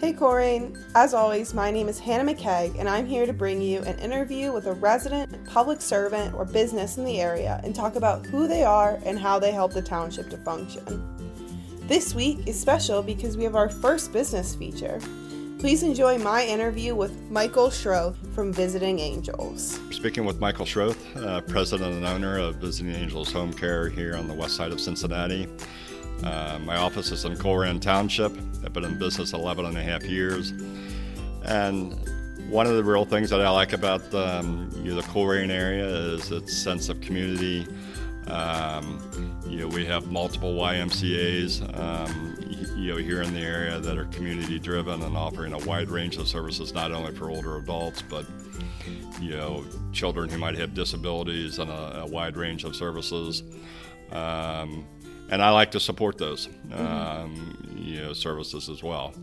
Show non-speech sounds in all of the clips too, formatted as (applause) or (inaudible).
Hey Colerain, as always, my name is Hannah McKay, and I'm here to bring you an interview with a resident, public servant, or business in the area and talk about who they are and how they help the township to function. This week is special because we have our first business feature. Please enjoy my interview with Michael Schroth from Visiting Angels. Speaking with Michael Schroth, uh, president and owner of Visiting Angels Home Care here on the west side of Cincinnati. Uh, my office is in Colerain Township. I've been in business 11 and a half years. And one of the real things that I like about um, you know, the Colerain area is its sense of community. Um, you know, we have multiple YMCA's, um, you know, here in the area that are community driven and offering a wide range of services, not only for older adults, but you know, children who might have disabilities and a, a wide range of services. Um, and I like to support those um, you know services as well.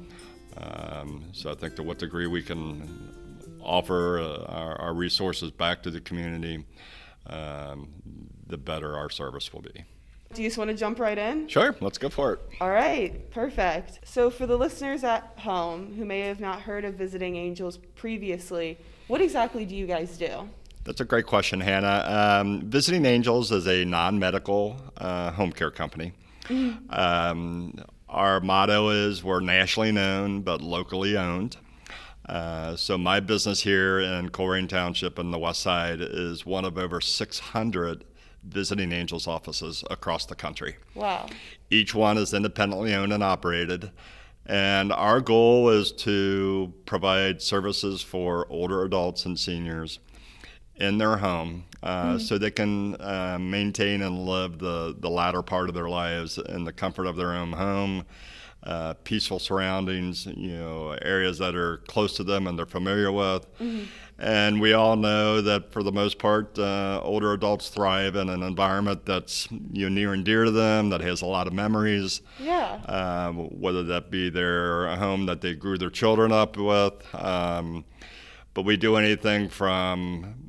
Um, so I think to what degree we can offer uh, our, our, resources back to the community, um, the better our service will be. Do you just want to jump right in? Sure, let's go for it. All right, perfect. So, for the listeners at home who may have not heard of Visiting Angels previously, what exactly do you guys do? That's a great question, Hannah. Um, Visiting Angels is a non medical uh, home care company. Mm-hmm. Um, our motto is we're nationally known but locally owned. Uh, so, my business here in Colerain Township in the West Side is one of over 600 Visiting Angels offices across the country. Wow. Each one is independently owned and operated. And our goal is to provide services for older adults and seniors in their home uh, mm-hmm. so they can uh, maintain and live the, the latter part of their lives in the comfort of their own home. Uh, peaceful surroundings, you know, areas that are close to them and they're familiar with. Mm-hmm. And we all know that for the most part, uh, older adults thrive in an environment that's you know, near and dear to them, that has a lot of memories. Yeah. Um, whether that be their home that they grew their children up with. Um, but we do anything from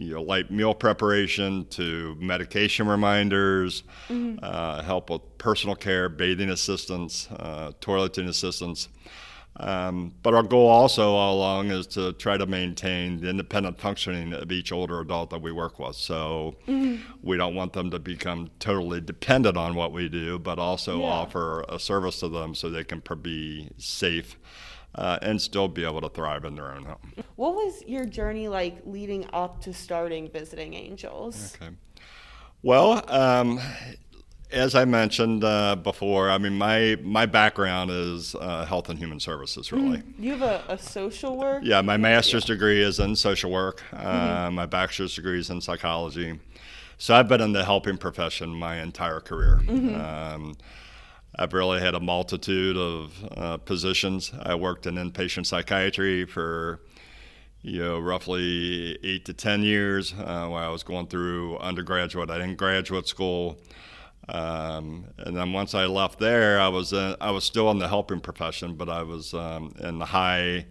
you know, light meal preparation to medication reminders, mm-hmm. uh, help with personal care, bathing assistance, uh, toileting assistance. Um, but our goal also all along is to try to maintain the independent functioning of each older adult that we work with. So mm-hmm. we don't want them to become totally dependent on what we do, but also yeah. offer a service to them so they can be safe uh, and still be able to thrive in their own home. What was your journey like leading up to starting Visiting Angels? Okay. Well, um, as I mentioned uh, before, I mean, my, my background is uh, health and human services, really. Mm-hmm. You have a, a, social work? Yeah, my master's yeah. degree is in social work, uh, mm-hmm. my bachelor's degree is in psychology. So I've been in the helping profession my entire career. Mm-hmm. Um, I've really had a multitude of uh, positions. I worked in inpatient psychiatry for you know roughly eight to ten years uh, while I was going through undergraduate. I didn't graduate school, um, and then once I left there, I was in, I was still in the helping profession, but I was um, in the high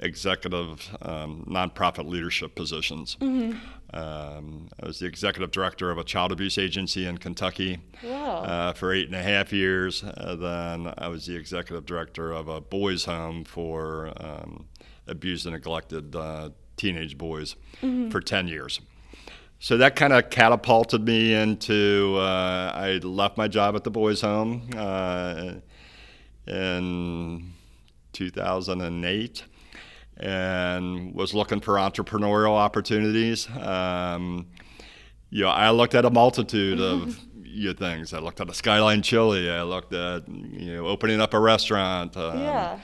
executive um, nonprofit leadership positions. Mm-hmm. Um, I was the executive director of a child abuse agency in Kentucky uh, for eight and a half years. Uh, then I was the executive director of a boys' home for um, abused and neglected uh, teenage boys mm-hmm. for 10 years. So that kind of catapulted me into. Uh, I left my job at the boys' home uh, in 2008 and was looking for entrepreneurial opportunities. Um, you know, I looked at a multitude of (laughs) you things. I looked at a Skyline Chili. I looked at you know opening up a restaurant. Um, yeah.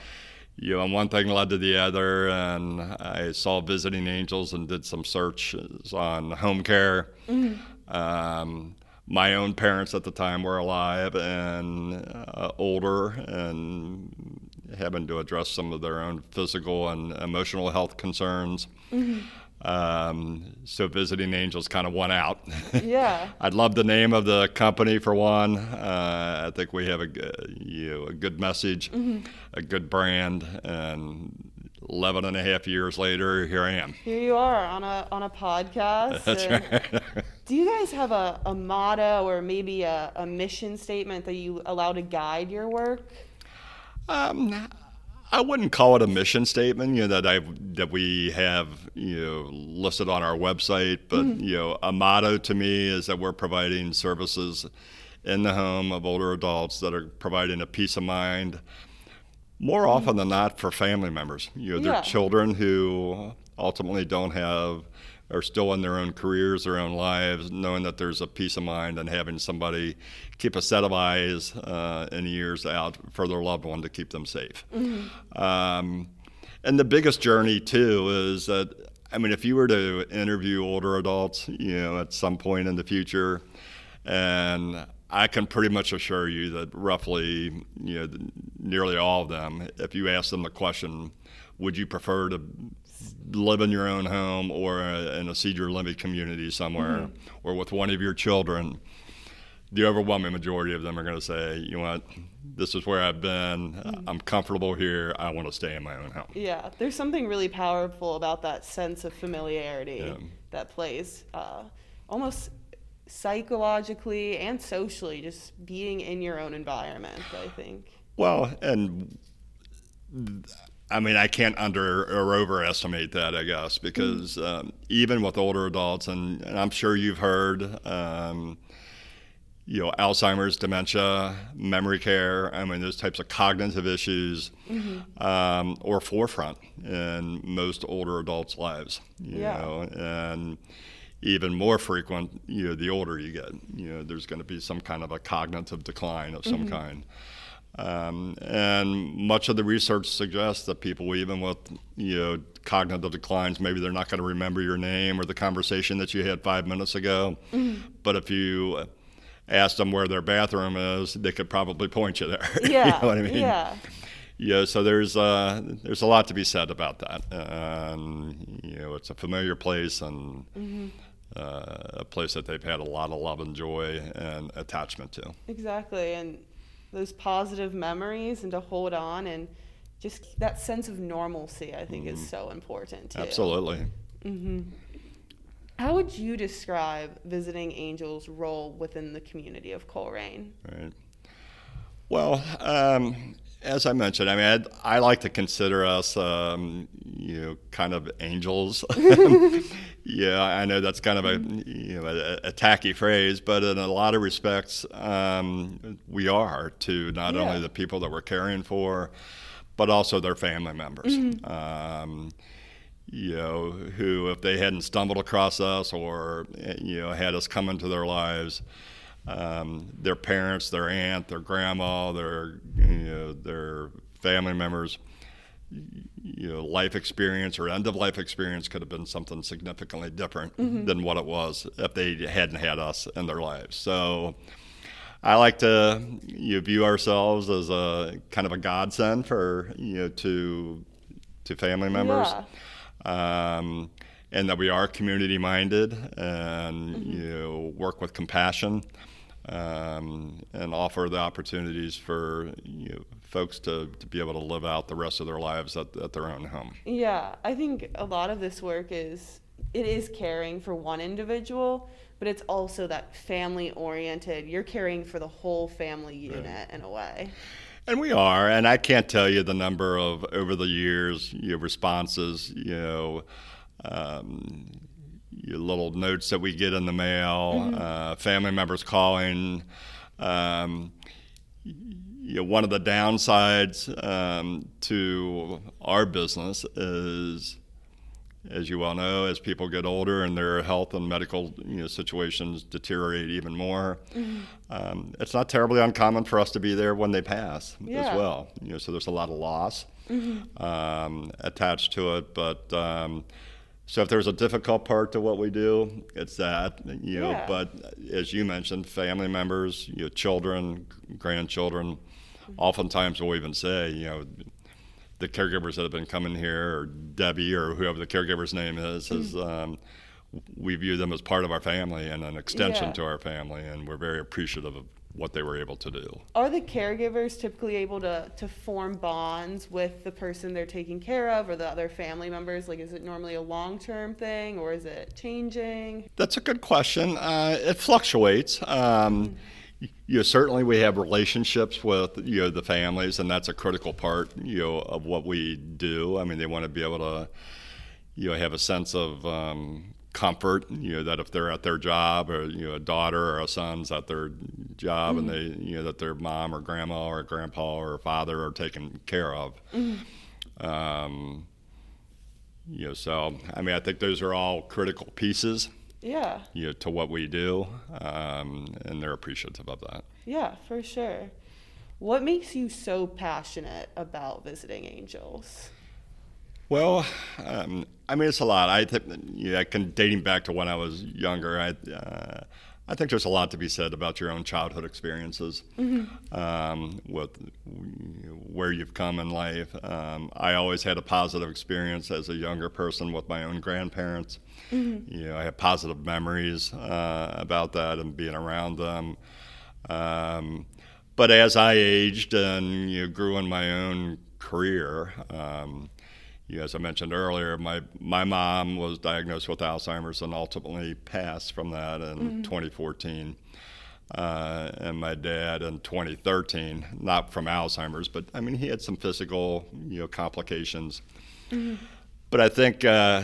You know, and one thing led to the other, and I saw Visiting Angels and did some searches on home care. Mm-hmm. Um, my own parents at the time were alive and uh, older, and having to address some of their own physical and emotional health concerns. Mm-hmm. Um, so visiting angels kind of won out. (laughs) Yeah. I'd love the name of the company for one. Uh, I think we have a, you know, a good message, mm-hmm. a good brand, and 11 and a half years later, here I am. Here you are on a, on a podcast. That's right. (laughs) do you guys have a, a motto or maybe a, a mission statement that you allow to guide your work? Um, I wouldn't call it a mission statement, you know, that I that we have you know listed on our website, but mm-hmm. you know, a motto to me is that we're providing services in the home of older adults that are providing a peace of mind. More mm-hmm. often than not, for family members, you know, yeah. their children who ultimately don't have are still in their own careers, their own lives, knowing that there's a peace of mind and having somebody keep a set of eyes uh, and ears out for their loved one to keep them safe. Mm-hmm. Um, and the biggest journey too is that I mean, if you were to interview older adults, you know, at some point in the future, and I can pretty much assure you that roughly, you know, nearly all of them, if you ask them the question, would you prefer to live in your own home or in a senior living community somewhere mm-hmm. or with one of your children, the overwhelming majority of them are going to say, you know what, this is where I've been. Mm-hmm. I'm comfortable here. I want to stay in my own home. Yeah, there's something really powerful about that sense of familiarity yeah. that plays uh, almost psychologically and socially, just being in your own environment, I think. Well, and I mean, I can't under or overestimate that, I guess, because mm-hmm. um, even with older adults, and, and, I'm sure you've heard, um, you know, Alzheimer's, dementia, memory care, I mean, those types of cognitive issues mm-hmm. um, or forefront in most older adults' lives, you yeah. know, and even more frequent, you know, the older you get, you know, there's going to be some kind of a cognitive decline of some mm-hmm. kind. Um, and much of the research suggests that people, even with you know cognitive declines, maybe they're not going to remember your name or the conversation that you had five minutes ago. Mm-hmm. But if you ask them where their bathroom is, they could probably point you there. (laughs) Yeah. you know what I mean? Yeah. Yeah, so there's uh, there's a lot to be said about that. And you know, it's a familiar place and mm-hmm. uh, a place that they've had a lot of love and joy and attachment to. Exactly, and those positive memories and to hold on and just that sense of normalcy i think mm-hmm. is so important too absolutely mm-hmm. how would you describe visiting angels role within the community of colerain right well um, as I mentioned, I mean, I'd, i like to consider us, um, you know, kind of angels. (laughs) yeah, I know that's kind of a, you know, a, a, tacky phrase, but in a lot of respects, um, we are to not yeah. only the people that we're caring for, but also their family members. Mm-hmm. Um, you know, who, if they hadn't stumbled across us or, you know, had us come into their lives, um, their parents, their aunt, their grandma, their you know, their family members, you know, life experience or end of life experience could have been something significantly different mm-hmm. than what it was if they hadn't had us in their lives. So. I like to you know, view ourselves as a kind of a godsend for you know to to family members. Yeah. Um, and that we are community minded and mm-hmm. you know work with compassion um, and offer the opportunities for you know, folks to, to be able to live out the rest of their lives at, at their own home. Yeah, I think a lot of this work is it is caring for one individual, but it's also that family oriented. You're caring for the whole family unit right. in a way. And we are, and I can't tell you the number of over the years you know, responses. You know, um, little notes that we get in the mail, mm-hmm. uh, family members calling. Um, you know, one of the downsides um, to our business is, as you well know, as people get older and their health and medical you know, situations deteriorate even more, mm-hmm. um, it's not terribly uncommon for us to be there when they pass yeah. as well. You know, so there's a lot of loss mm-hmm. um, attached to it, but um, so if there's a difficult part to what we do, it's that, you know, yeah. but as you mentioned, family members, you know, children, grandchildren, mm-hmm. oftentimes we'll even say, you know, the caregivers that have been coming here, or Debbie, or whoever the caregiver's name is, mm-hmm. is um, we view them as part of our family and an extension yeah. to our family, and we're very appreciative of what they were able to do. Are the caregivers typically able to, to form bonds with the person they're taking care of or the other family members? Like, is it normally a long term thing or is it changing? That's a good question. Uh, it fluctuates. Um, you know, certainly we have relationships with you know the families, and that's a critical part you know of what we do. I mean, they want to be able to you know have a sense of um, comfort. You know that if they're at their job, or you know a daughter or a son's at their job, mm-hmm. and they you know that their mom or grandma or grandpa or father are taken care of. Mm-hmm. Um, you know, so I mean, I think those are all critical pieces yeah you know, to what we do um, and they're appreciative of that yeah for sure what makes you so passionate about visiting angels well um, i mean it's a lot i think you know, dating back to when i was younger i uh, I think there's a lot to be said about your own childhood experiences mm-hmm. um, with where you've come in life. Um, I always had a positive experience as a younger person with my own grandparents. Mm-hmm. You know, I have positive memories uh, about that and being around them. Um, but as I aged and you know, grew in my own career, um, you, as I mentioned earlier, my my mom was diagnosed with Alzheimer's and ultimately passed from that in mm-hmm. 2014. Uh, and my dad in 2013, not from Alzheimer's, but I mean he had some physical, you know, complications. Mm-hmm. But I think uh,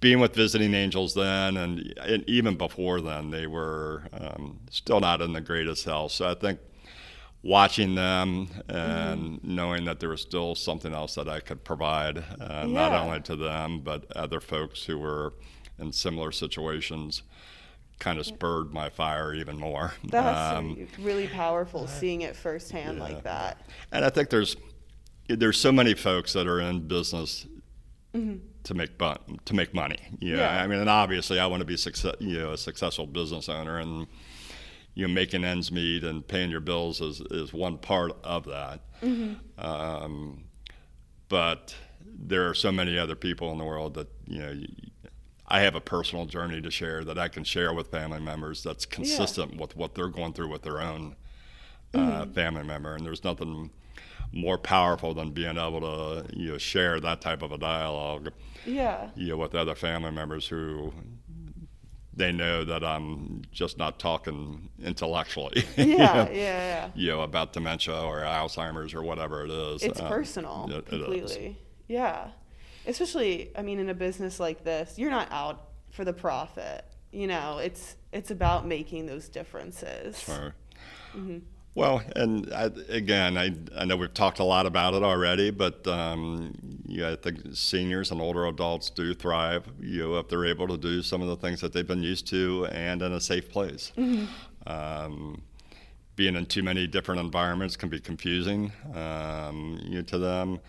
being with visiting angels then, and, and, even before then, they were um, still not in the greatest health. So I think watching them and mm-hmm. knowing that there was still something else that I could provide, uh, yeah. not only to them, but other folks who were in similar situations, kind of spurred my fire even more. (laughs) That's um, really powerful seeing it firsthand yeah. like that. And I think there's there's so many folks that are in business mm-hmm. to make bun- to make money. You know? Yeah, I mean, and obviously, I want to be success, you know, a successful business owner and you know, making ends meet and paying your bills is, is one part of that. Mm-hmm. Um, but there are so many other people in the world that, you know, I have a personal journey to share that I can share with family members that's consistent yeah. with what they're going through with their own uh, mm-hmm. family member. And there's nothing more powerful than being able to, you know, share that type of a dialogue. Yeah. You know, with other family members who they know that I'm just not talking intellectually. Yeah, (laughs) you know, yeah, yeah. You know, about dementia or Alzheimer's or whatever it is. It's um, personal, it, completely. It yeah. Especially, I mean, in a business like this, you're not out for the profit. You know, it's it's about making those differences. Sure. Mm-hmm. Well, and I, again, I, I know we've talked a lot about it already, but um, yeah, I think seniors and older adults do thrive, you know, if they're able to do some of the things that they've been used to and in a safe place. Mm-hmm. Um, being in too many different environments can be confusing um, you know, to them.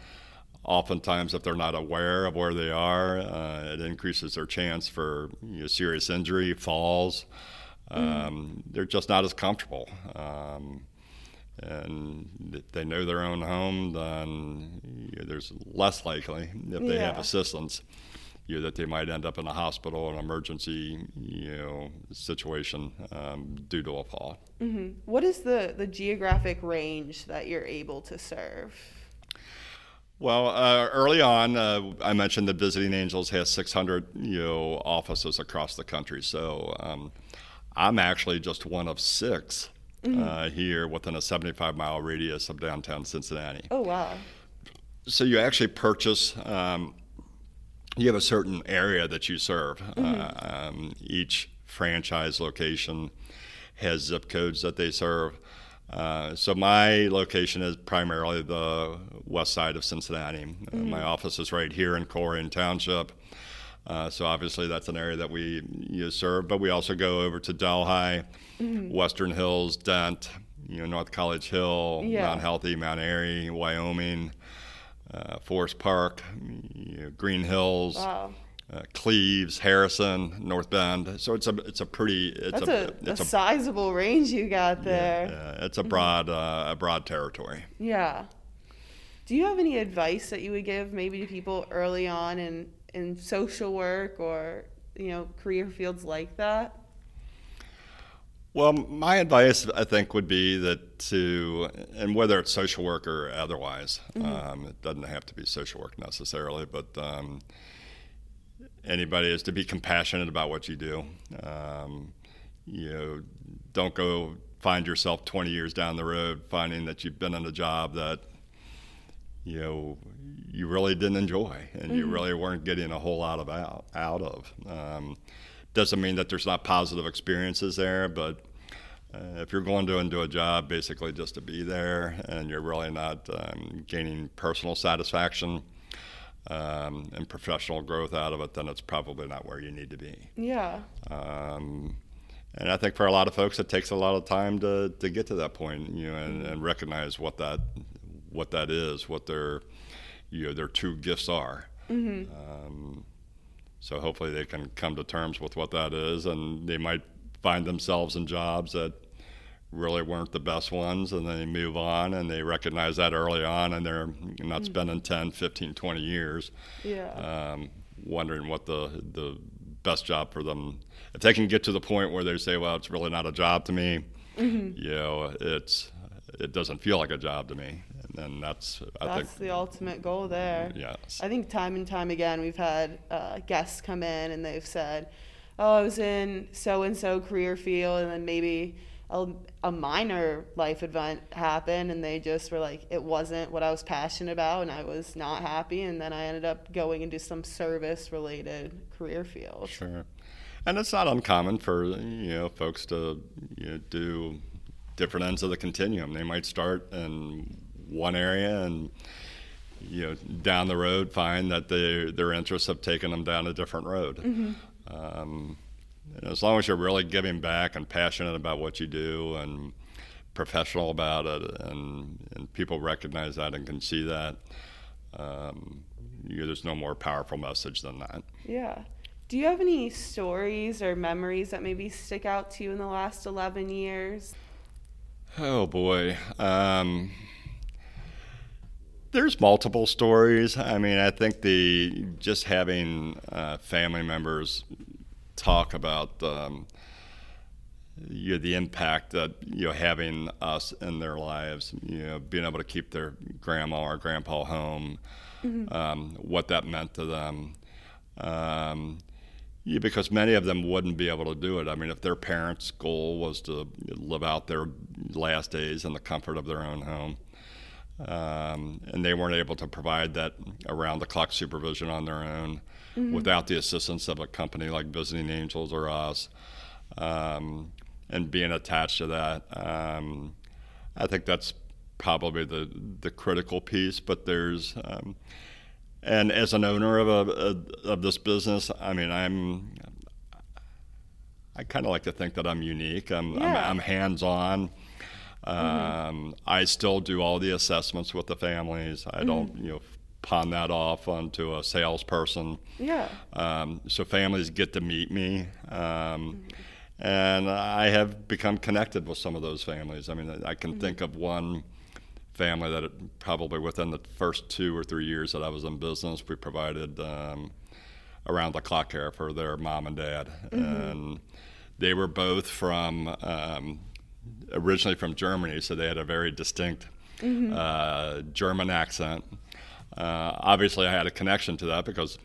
Oftentimes, if they're not aware of where they are, uh, it increases their chance for you know, serious injury, falls. Mm. They're just not as comfortable. Um, and they know their own home, then you know, there's less likely if they yeah. have assistance, you know, that they might end up in a hospital, an emergency, you know, situation um, due to a fall. Mm-hmm. What is the the geographic range that you're able to serve? Well, uh, early on, uh, I mentioned that Visiting Angels has 600 you know offices across the country. So um, I'm actually just one of six mm-hmm. uh, here within a 75 mile radius of downtown Cincinnati. Oh, wow. So you actually purchase, um, you have a certain area that you serve. Mm-hmm. Uh, um, each franchise location has zip codes that they serve. Uh, so my location is primarily the west side of Cincinnati. Uh, mm-hmm. my office is right here in Colerain Township. Uh, so obviously that's an area that we you serve, but we also go over to Delhi, mm-hmm. Western Hills, Dent, you know, North College Hill, yeah. Mount Healthy, Mount Airy, Wyoming, uh, Forest Park, you know, Green Hills. Wow. Uh, Cleves, Harrison, North Bend. So it's a it's a pretty it's That's a, a, it's a, sizable range you got there. Yeah, yeah it's a mm-hmm. broad uh, a broad territory. Yeah. Do you have any advice that you would give maybe to people early on in in social work or you know career fields like that? Well, my advice, I think, would be that to, and whether it's social work or otherwise, mm-hmm. um, it doesn't have to be social work necessarily, but um, anybody is to be compassionate about what you do. Um, you know, don't go find yourself 20 years down the road finding that you've been in a job that you know you really didn't enjoy and mm-hmm. you really weren't getting a whole lot of out out of. Um, doesn't mean that there's not positive experiences there, but uh, if you're going to into a job basically just to be there and you're really not um, gaining personal satisfaction um, and professional growth out of it, then it's probably not where you need to be. Yeah. Um, and I think for a lot of folks, it takes a lot of time to, to get to that point, you know, and, and recognize what that what that is, what their you know their true gifts are. Mm-hmm. Um, so hopefully they can come to terms with what that is, and they might find themselves in jobs that really weren't the best ones and then they move on and they recognize that early on and they're not mm-hmm. spending 10 15 20 years yeah. um, wondering what the the best job for them if they can get to the point where they say well it's really not a job to me mm-hmm. you know it's it doesn't feel like a job to me and that's I that's think, the ultimate goal there. Yes. I think time and time again we've had uh, guests come in and they've said, "Oh, I was in so and so career field, and then maybe." A, a minor life event happened and they just were like it wasn't what i was passionate about and i was not happy and then i ended up going into some service related career field sure and it's not uncommon for you know folks to you know, do different ends of the continuum they might start in one area and you know down the road find that they, their interests have taken them down a different road. Mm-hmm. Um, as long as you're really giving back and passionate about what you do and professional about it, and, and people recognize that and can see that, um, you, there's no more powerful message than that. Yeah. Do you have any stories or memories that maybe stick out to you in the last 11 years? Oh boy. Um, there's multiple stories. I mean, I think the just having uh, family members talk about um, you know, the impact that you know having us in their lives, you know, being able to keep their grandma or grandpa home, mm-hmm. um, what that meant to them. Um, yeah, because many of them wouldn't be able to do it. I mean, if their parents' goal was to live out their last days in the comfort of their own home, um, and they weren't able to provide that around the clock supervision on their own mm-hmm. without the assistance of a company like Visiting Angels or us. Um, and being attached to that, um, I think that's probably the the critical piece. But there's, um, and as an owner of a, a, of this business, I mean, I'm I kind of like to think that I'm unique. I'm, yeah. I'm, I'm hands on. Mm-hmm. Um, I still do all the assessments with the families. I mm-hmm. don't, you know, pawn that off onto a salesperson. Yeah. Um, so families get to meet me. Um, mm-hmm. And I have become connected with some of those families. I mean, I can mm-hmm. think of one family that it, probably within the first two or three years that I was in business, we provided um, around the clock care for their mom and dad. Mm-hmm. And they were both from um, originally from Germany, so they had a very distinct mm-hmm. uh, German accent. Uh, obviously, I had a connection to that because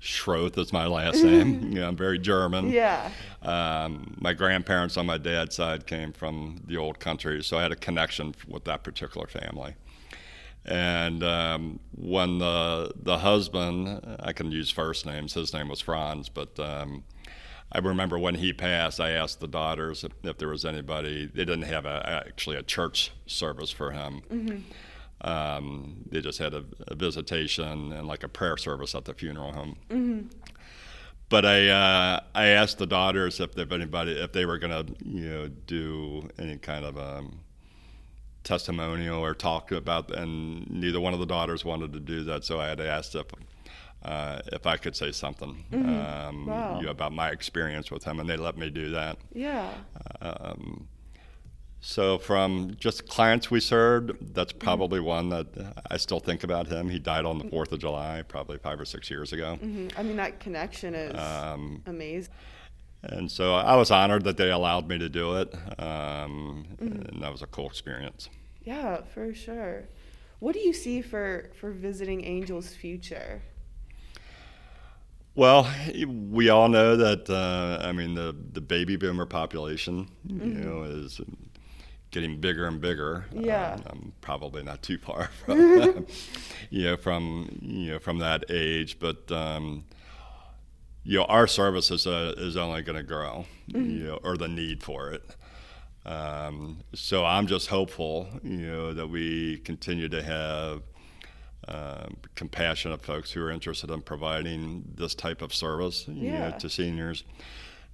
Schroth is my last (laughs) name. you know, I'm very German. Yeah. Um, my grandparents on my dad's side came from the old country, so I had a connection with that particular family. And um, when the the husband, I can use first names. His name was Franz, but um, I remember when he passed, I asked the daughters if, if there was anybody. They didn't have a, actually a church service for him. Mm-hmm. Um, they just had a, a, visitation and like a prayer service at the funeral home. Mm-hmm. But I uh, I asked the daughters if if anybody if they were gonna you know do any kind of a um, testimonial or talk about, and neither one of the daughters wanted to do that. So I had asked if uh, if I could say something mm-hmm. um, wow. you know, about my experience with him, and they let me do that. Yeah. Um, so from just clients we served, that's mm-hmm. probably mm-hmm. one that I still think about him. He died on the Fourth of July, probably five or six years ago. Mm-hmm. I mean, that connection is um, amazing. And so I was honored that they allowed me to do it, um, mm-hmm. and that was a cool experience. Yeah, for sure. What do you see for for visiting Angels' future? Well, we all know that. Uh, I mean, the the baby boomer population, mm-hmm. you know, is getting bigger and bigger. Yeah. Um, I'm probably not too far (laughs) from, (laughs) you know, from you know from that age, but um, you know, our service is uh, is only going to grow, you know, or the need for it. Um, so I'm just hopeful, you know, that we continue to have um, compassionate folks who are interested in providing this type of service you Yeah. know, to seniors.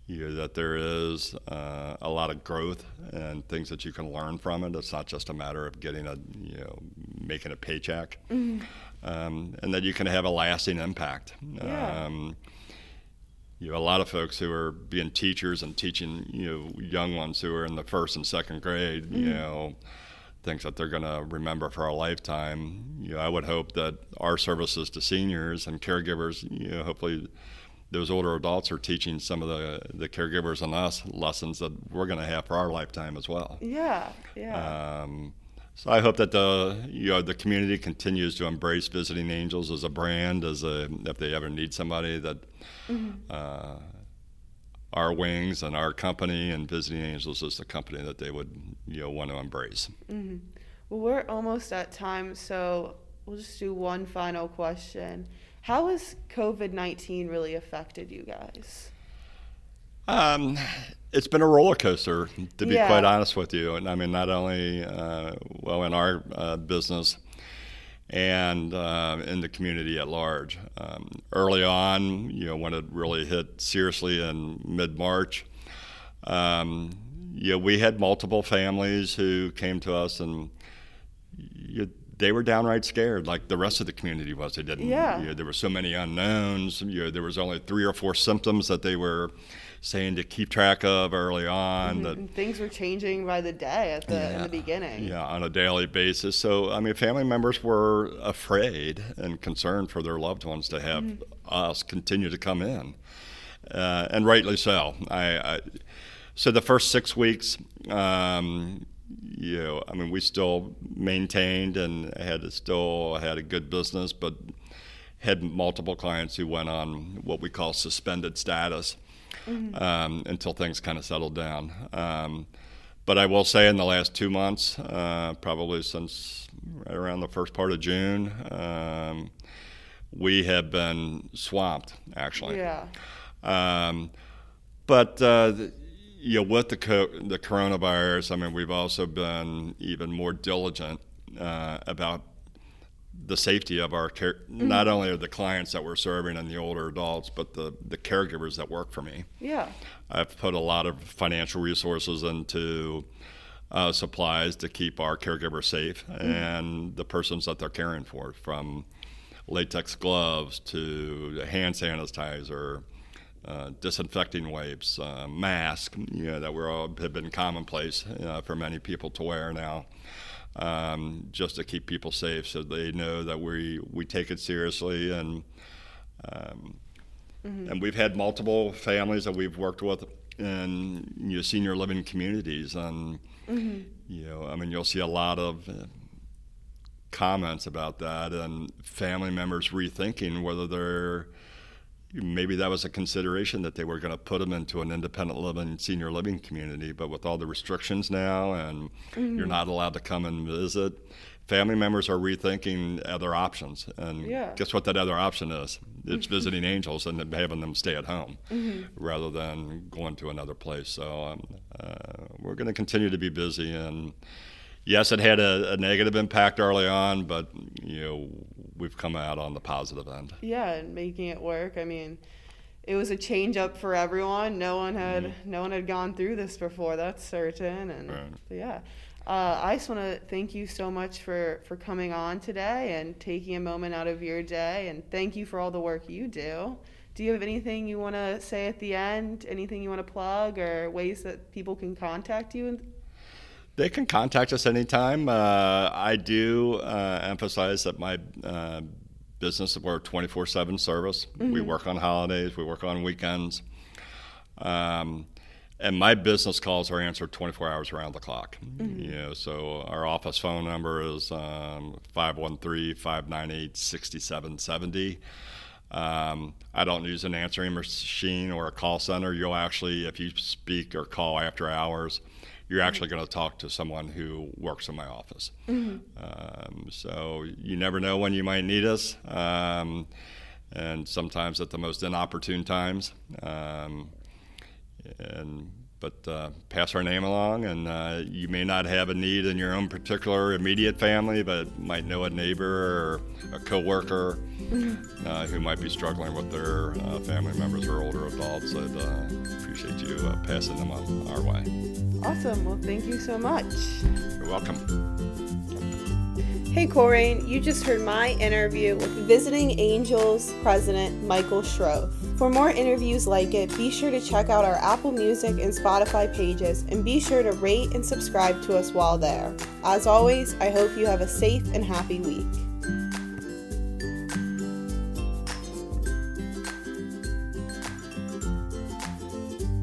You know, that there is uh, a lot of growth and things that you can learn from it. It's not just a matter of getting a, you know, making a paycheck, um, and that you can have a lasting impact. Yeah. Um, you know, a lot of folks who are being teachers and teaching, you know, young ones who are in the first and second grade, you know, things that they're going to remember for a lifetime. You know, I would hope that our services to seniors and caregivers, you know, hopefully those older adults are teaching some of the, the caregivers and us lessons that we're going to have for our lifetime as well. Yeah, yeah. Um, so I hope that the you know the community continues to embrace Visiting Angels as a brand, as a if they ever need somebody that uh, our wings and our company and Visiting Angels is the company that they would you know want to embrace. Well, we're almost at time, so we'll just do one final question. How has COVID 19 really affected you guys? Um, it's been a roller coaster, to be Yeah. quite honest with you. And I mean, not only uh, well in our uh, business and uh, in the community at large. Um, early on, you know, when it really hit seriously in mid March, um, you know, we had multiple families who came to us and you, they were downright scared, like the rest of the community was. They didn't. Yeah. You know, there were so many unknowns. You know, there was only three or four symptoms that they were saying to keep track of early on. That And things were changing by the day at the in the beginning. yeah, on a daily basis. So, I mean, family members were afraid and concerned for their loved ones to have us continue to come in, uh, and rightly so. I, I so the first six weeks, um, you know, I mean, we still maintained and had still had a good business, but had multiple clients who went on what we call suspended status um, until things kind of settled down. Um, but I will say, in the last two months, uh, probably since right around the first part of June, um, we have been swamped, actually. Yeah. Um, but uh, you know, with the co- the coronavirus, I mean, we've also been even more diligent uh, about the safety of our care, not only of the clients that we're serving and the older adults, but the the caregivers that work for me. Yeah. I've put a lot of financial resources into uh, supplies to keep our caregivers safe and the persons that they're caring for, from latex gloves to hand sanitizer, uh, disinfecting wipes, uh, masks, you know, that were all, have been commonplace uh, for many people to wear now. Um, just to keep people safe, so they know that we we take it seriously, and um, and we've had multiple families that we've worked with in you know, senior living communities, and you know, I mean, you'll see a lot of uh, comments about that, and family members rethinking whether they're maybe that was a consideration that they were going to put them into an independent living senior living community, but with all the restrictions now, and you're not allowed to come and visit. Family members are rethinking other options, and Yeah. guess what that other option is? It's (laughs) visiting angels and having them stay at home rather than going to another place. So um, uh, we're going to continue to be busy, and yes, it had a, a negative impact early on, but you know we've come out on the positive end. Yeah, and making it work. I mean, it was a change up for everyone. No one had no one had gone through this before. That's certain. And Right. yeah, uh, I just want to thank you so much for for coming on today and taking a moment out of your day. And thank you for all the work you do. Do you have anything you want to say at the end? Anything you want to plug or ways that people can contact you? They can contact us anytime. Uh, I do uh, emphasize that my uh, business we're 24/7 service. We work on holidays. We work on weekends. Um, and my business calls are answered 24 hours around the clock. You know, so our office phone number is um, 513-598-6770. Um, I don't use an answering machine or a call center. You'll actually, if you speak or call after hours, you're actually going to talk to someone who works in my office. Mm-hmm. Um, so you never know when you might need us, um, and sometimes at the most inopportune times. Um, and but uh, pass our name along, and uh, you may not have a need in your own particular immediate family, but might know a neighbor or a coworker mm-hmm. uh, who might be struggling with their uh, family members or older adults. I'd uh, appreciate you uh, passing them on our way. Awesome. Well, thank you so much. You're welcome. Hey, Colerain, you just heard my interview with Visiting Angels President Michael Schroth. For more interviews like it, be sure to check out our Apple Music and Spotify pages and be sure to rate and subscribe to us while there. As always, I hope you have a safe and happy week.